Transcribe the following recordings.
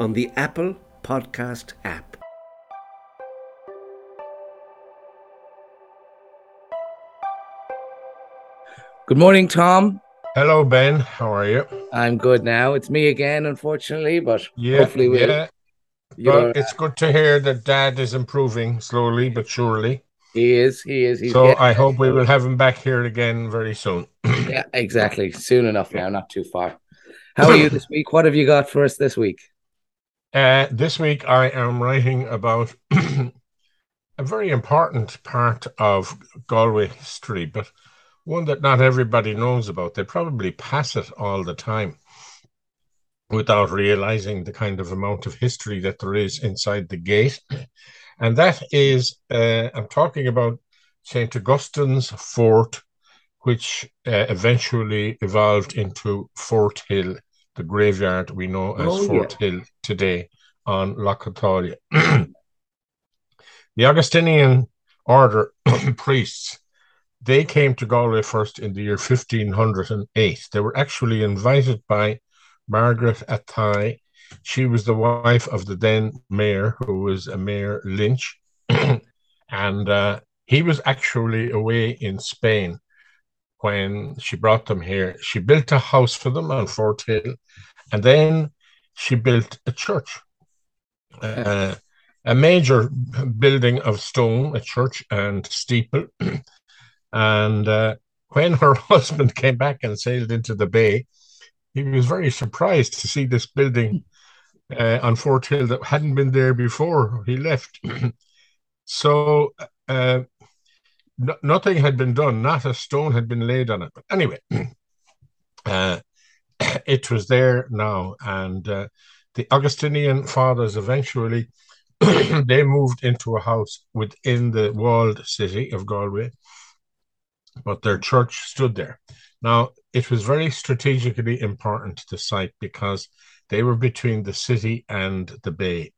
on the Apple Podcast app. Good morning, Tom. Hello, Ben. How are you? I'm good now. It's me again, unfortunately, but Yeah, hopefully we'll. yeah. You're, But it's good to hear that Dad is improving slowly but surely. he is. He is. He's so getting- I hope we will have him back here again very soon. yeah, exactly. Soon enough now, not too far. How are you this week? What have you got for us this week? Uh, this week I am writing about a very important part of Galway history, but one that not everybody knows about. They probably pass it all the time without realizing the kind of amount of history that there is inside the gate. And that is, uh, I'm talking about St. Augustine's Fort, which uh, eventually evolved into Fort Hill, the graveyard we know as Oh, Fort Hill today on Lough Atalia. the Augustinian order priests, they came to Galway first in the year 1508. They were actually invited by Margaret Athy. She was the wife of the then mayor, who was a Mayor Lynch. and uh, he was actually away in Spain when she brought them here. She built a house for them on Fort Hill, and then she built a church, uh, a major building of stone, a church and steeple. and uh, when her husband came back and sailed into the bay, he was very surprised to see this building uh, on Fort Hill that hadn't been there before he left. so uh, no, nothing had been done, not a stone had been laid on it. But anyway, uh, it was there now, and uh, the Augustinian fathers eventually they moved into a house within the walled city of Galway, but their church stood there. Now, it was very strategically important to site because they were between the city and the bay.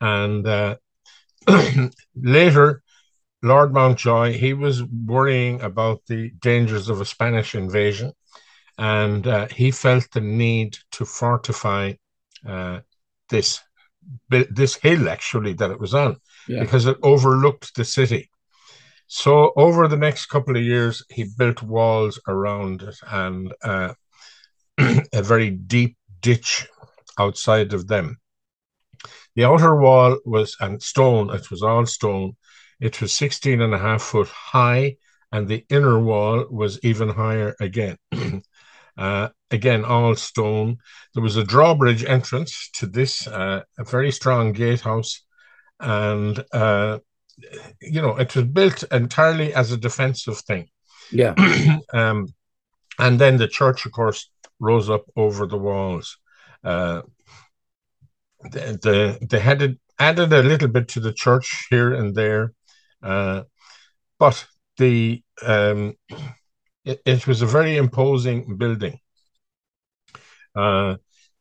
and uh, later, Lord Mountjoy, he was worrying about the dangers of a Spanish invasion, and uh, he felt the need to fortify uh, this this hill actually that it was on Yeah. because it overlooked the city. So over the next couple of years, he built walls around it and uh, a very deep ditch outside of them. The outer wall was and stone, it was all stone. It was 16 and a half foot high, and the inner wall was even higher again. uh, again, all stone. There was a drawbridge entrance to this, uh, a very strong gatehouse, and uh, you know, it was built entirely as a defensive thing. Yeah. um, and then the church, of course, rose up over the walls. Uh, the, the, they had added a little bit to the church here and there, uh, but the um, it, it was a very imposing building. Uh,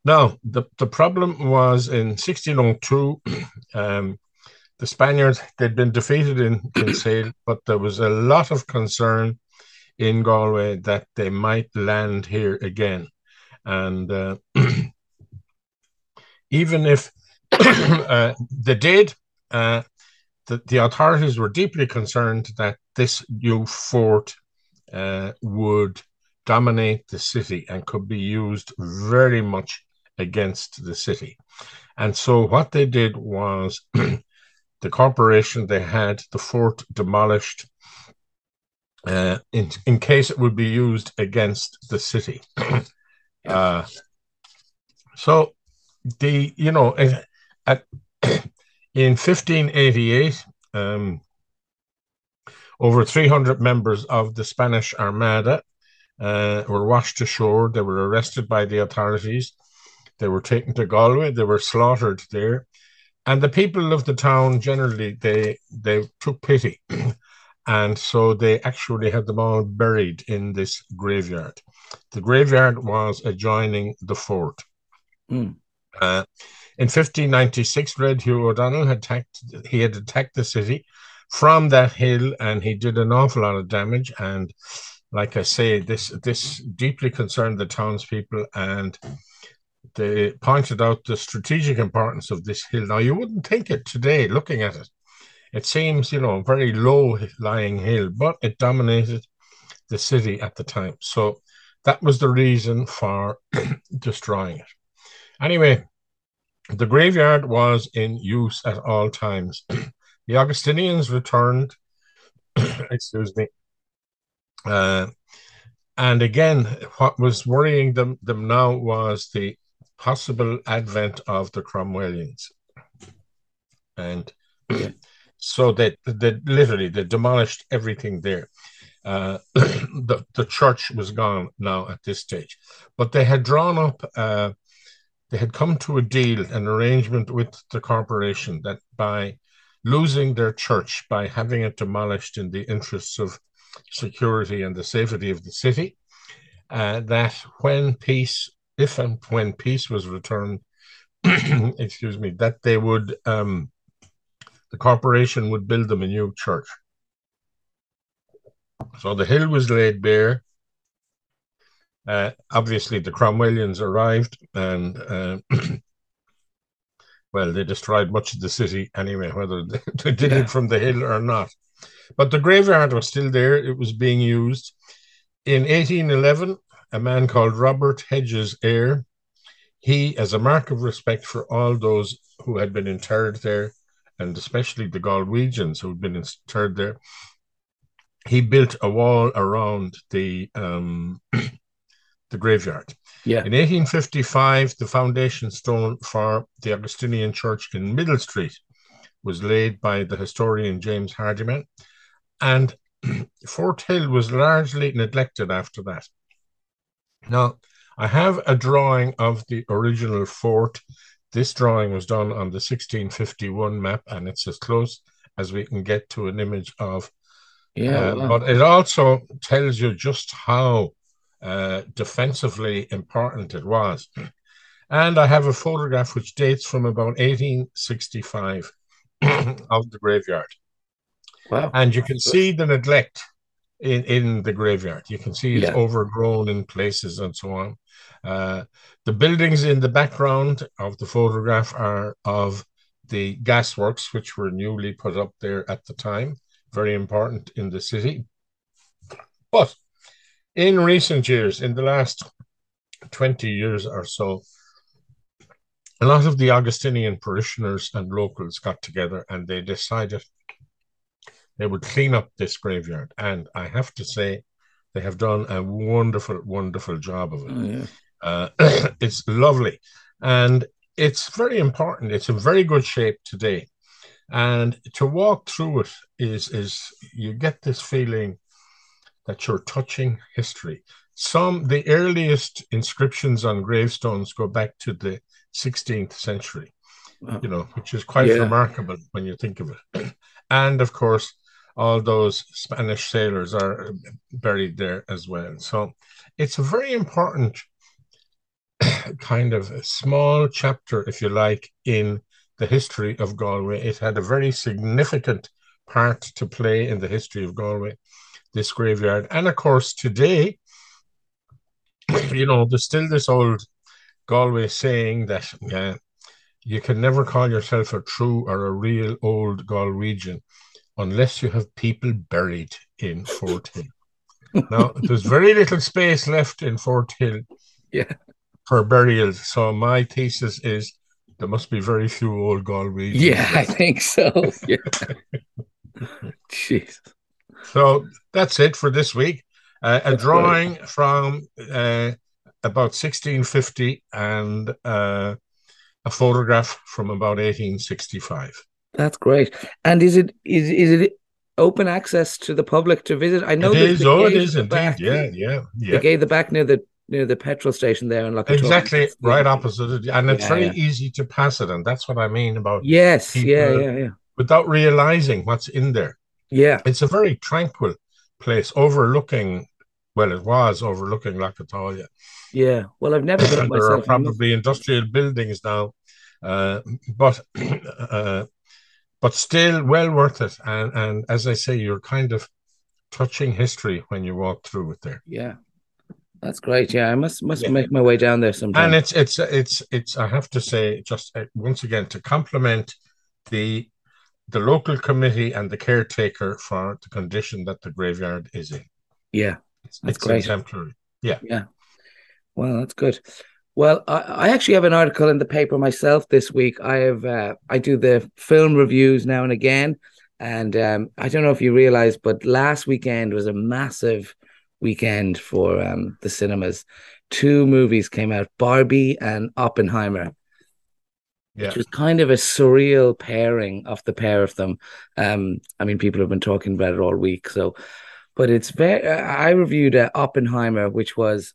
now, the, the problem was in 1602, um, the Spaniards, they'd been defeated in Kinsale, but there was a lot of concern in Galway that they might land here again. And uh, even if uh, they did, uh, the, the authorities were deeply concerned that this new fort uh, would dominate the city and could be used very much against the city. And so what they did was the corporation, they had the fort demolished uh, in, in case it would be used against the city. uh, so the, you know, at, at in 1588, um, over 300 members of the Spanish Armada uh, were washed ashore. They were arrested by the authorities. They were taken to Galway. They were slaughtered there, and the people of the town generally they they took pity, and so they actually had them all buried in this graveyard. The graveyard was adjoining the fort. Mm. Uh, in 1596, Red Hugh O'Donnell had attacked. He had attacked the city from that hill, and he did an awful lot of damage. And like I say, this this deeply concerned the townspeople, and they pointed out the strategic importance of this hill. Now, you wouldn't think it today, looking at it. It seems, you know, a very low lying hill, but it dominated the city at the time. So that was the reason for destroying it. Anyway, the graveyard was in use at all times. the Augustinians returned, excuse me. Uh, and again, what was worrying them, them now was the possible advent of the Cromwellians. And so they, they literally they demolished everything there. Uh, the, the church was gone now at this stage, but they had drawn up uh, they had come to a deal, an arrangement with the corporation that by losing their church, by having it demolished in the interests of security and the safety of the city, uh, that when peace, if and when peace was returned, excuse me, that they would, um, the corporation would build them a new church. So the hill was laid bare. Uh, obviously, the Cromwellians arrived and, uh, well, they destroyed much of the city anyway, whether they did yeah. it from the hill or not. But the graveyard was still there, it was being used. In 1811, a man called Robert Hedges Eyre, he, as a mark of respect for all those who had been interred there, and especially the Galwegians who had been interred there, he built a wall around the um, the graveyard. Yeah. In 1855, the foundation stone for the Augustinian Church in Middle Street was laid by the historian James Hardiman, and Fort Hill was largely neglected after that. Now, I have a drawing of the original fort. This drawing was done on the 1651 map, and it's as close as we can get to an image of. Yeah, uh, wow. but it also tells you just how uh, defensively important it was. And I have a photograph which dates from about 1865 of the graveyard. Wow. And you can see the neglect in, in the graveyard. You can see it's yeah. overgrown in places and so on. Uh, the buildings in the background of the photograph are of the gasworks, which were newly put up there at the time, very important in the city. But in recent years, in the last 20 years or so, a lot of the Augustinian parishioners and locals got together and they decided they would clean up this graveyard. And I have to say, they have done a wonderful, wonderful job of it. Oh, yeah. uh, it's lovely. And it's very important. It's in very good shape today. And to walk through it is is you get this feeling that you're touching history. Some the earliest inscriptions on gravestones go back to the 16th century, wow. you know, which is quite yeah. remarkable when you think of it. and of course, all those Spanish sailors are buried there as well. So it's a very important kind of small chapter, if you like, in the history of Galway. It had a very significant part to play in the history of Galway this graveyard. And of course, today, you know, there's still this old Galway saying that uh, you can never call yourself a true or a real old Galwegian unless you have people buried in Fort Hill. now, there's very little space left in Fort Hill yeah. for burials. So my thesis is there must be very few old Galwegians. Yeah, I think so. Yeah. Jeez. So that's it for this week. Uh, a drawing from uh, about 1650 and uh, a photograph from about 1865. That's great. And is it is is it open access to the public to visit? I know it is. Oh, it is indeed. Back, yeah, yeah, yeah. They gave the back near the near the petrol station there in Lough Atalia. Exactly, right opposite it, and it's Yeah, very yeah. easy to pass it, and that's what I mean about Yes, yeah, yeah, yeah, without realizing what's in there. Yeah, It's a very tranquil place, overlooking. Well, it was overlooking Lough Atalia. yeah. Well, I've never been there are probably industrial buildings now, uh, but uh, but still well worth it. And and as I say, you're kind of touching history when you walk through it there. Yeah, that's great. Yeah, I must must Yeah. make my way down there sometime. And it's it's it's it's. I have to say, just uh, once again, to compliment the the local committee and the caretaker for the condition that the graveyard is in. yeah, It's, That's it's great. exemplary. yeah. Yeah. Well, that's good. Well, I, I actually have an article in the paper myself this week. I have uh, I do the film reviews now and again, and um, I don't know if you realize, but last weekend was a massive weekend for um, the cinemas. Two movies came out: Barbie and Oppenheimer. Yeah. which was kind of a surreal pairing of the pair of them. Um, I mean, people have been talking about it all week. So, but it's very. I reviewed uh, Oppenheimer, which was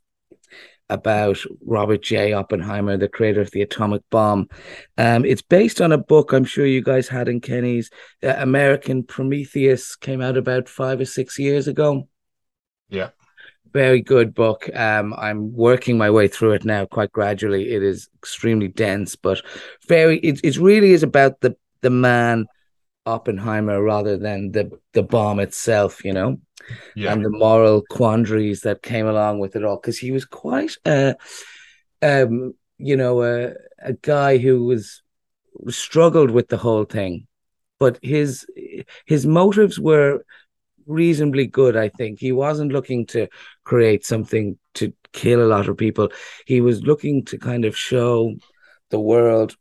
about Robert J. Oppenheimer, the creator of the atomic bomb. Um, it's based on a book I'm sure you guys had in Kenny's. Uh, American Prometheus came out about five or six years ago. Yeah. Very good book. Um, I'm working my way through it now quite gradually. It is extremely dense, but very. It, it really is about the the man Oppenheimer rather than the the bomb itself. You know Yeah. and the moral quandaries that came along with it all because he was quite a um you know a, a guy who was struggled with the whole thing but his his motives were reasonably good i think he wasn't looking to create something to kill a lot of people. He was looking to kind of show the world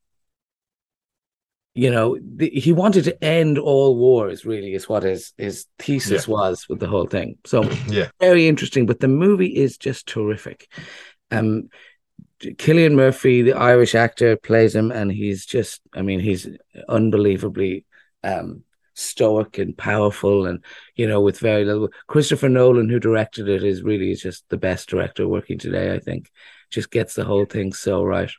you know the, he wanted to end all wars really is what his his thesis was with the whole thing. So yeah. very interesting but the movie is just terrific. Um Cillian Murphy the Irish actor plays him and he's just I mean he's unbelievably um stoic and powerful and you know with very little Christopher Nolan who directed it is really just the best director working today I think just gets the whole thing so right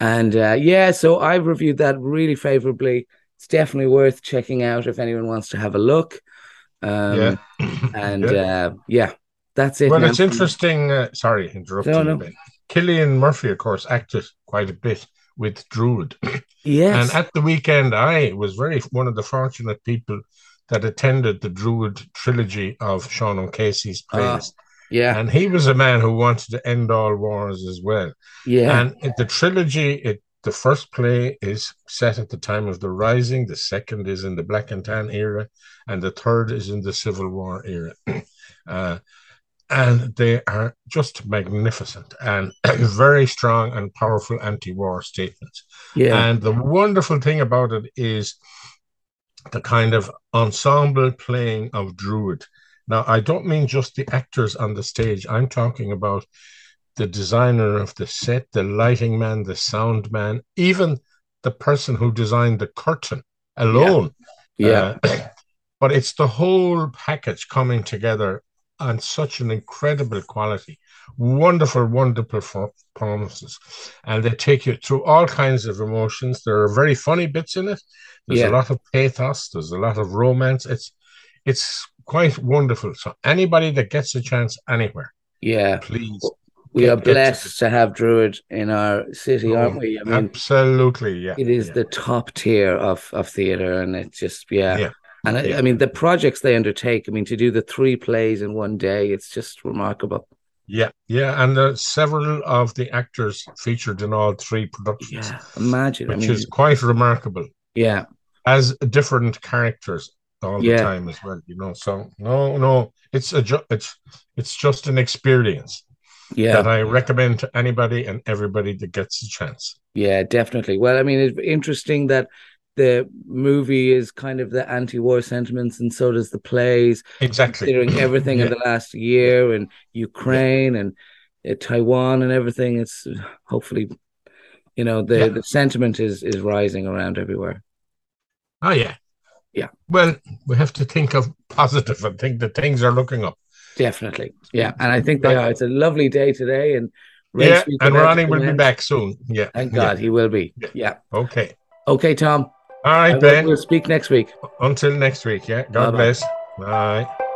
and uh, yeah, so I've reviewed that really favorably. It's definitely worth checking out if anyone wants to have a look. Um, yeah. And Yeah. uh, yeah, that's it. well, now. it's interesting. Uh, sorry, interrupting No, no. a bit. Cillian Murphy, of course, acted quite a bit with Druid. Yes. And at the weekend, I was very one of the fortunate people that attended the Druid trilogy of Sean O'Casey's Ah, plays. yeah. and he was a man who wanted to end all wars as well. Yeah. And it, the trilogy, it the first play is set at the time of the Rising, the second is in the Black and Tan era, and the third is in the Civil War era. uh, and they are just magnificent and very strong and powerful anti-war statements. yeah. And the wonderful thing about it is the kind of ensemble playing of Druid. Now, I don't mean just the actors on the stage. I'm talking about the designer of the set, the lighting man, the sound man, even the person who designed the curtain alone. yeah. Uh, but it's the whole package coming together on such an incredible quality. Wonderful, wonderful perfor- performances. And they take you through all kinds of emotions. There are very funny bits in it. There's Yeah. a lot of pathos. There's a lot of romance. It's it's quite wonderful. So anybody that gets a chance anywhere, yeah. please. We get- are get to blessed to have Druid in our city, oh, aren't we? I mean, Absolutely, yeah. it is yeah. the top tier of of theater, and it's just yeah. Yeah. And I, Yeah. I mean, the projects they undertake. I mean, to do the three plays in one day, it's just remarkable. Yeah, yeah, and uh, several of the actors featured in all three productions, Yeah, imagine. which I mean, is quite remarkable. yeah, as different characters all Yeah. the time as well you know so no no it's a ju- it's it's just an experience yeah, that i recommend to anybody and everybody that gets a chance yeah, definitely. Well, I mean, it's interesting that the movie is kind of the anti-war sentiments and so does the plays exactly. considering everything yeah. of the last year and ukraine yeah. and uh, taiwan and everything it's hopefully you know the, yeah. the sentiment is is rising around everywhere. Oh yeah. Yeah. Well we have to think of positive and think that things are looking up. Definitely. Yeah. And i think they right. are. It's a lovely day today and yeah and ronnie will be back soon. Yeah. Thank god he will be. Yeah. Okay. Okay tom. All right, Ben. We'll speak next week. Until next week, yeah. God Bye-bye. bless. Bye.